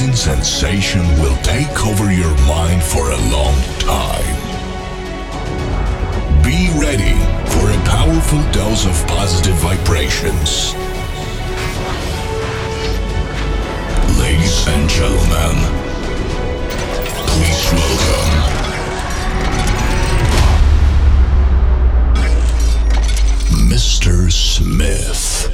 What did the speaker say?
amazing sensation will take over your mind for a long time. Be ready for a powerful dose of positive vibrations. Ladies and gentlemen, please welcome Mr. Smith.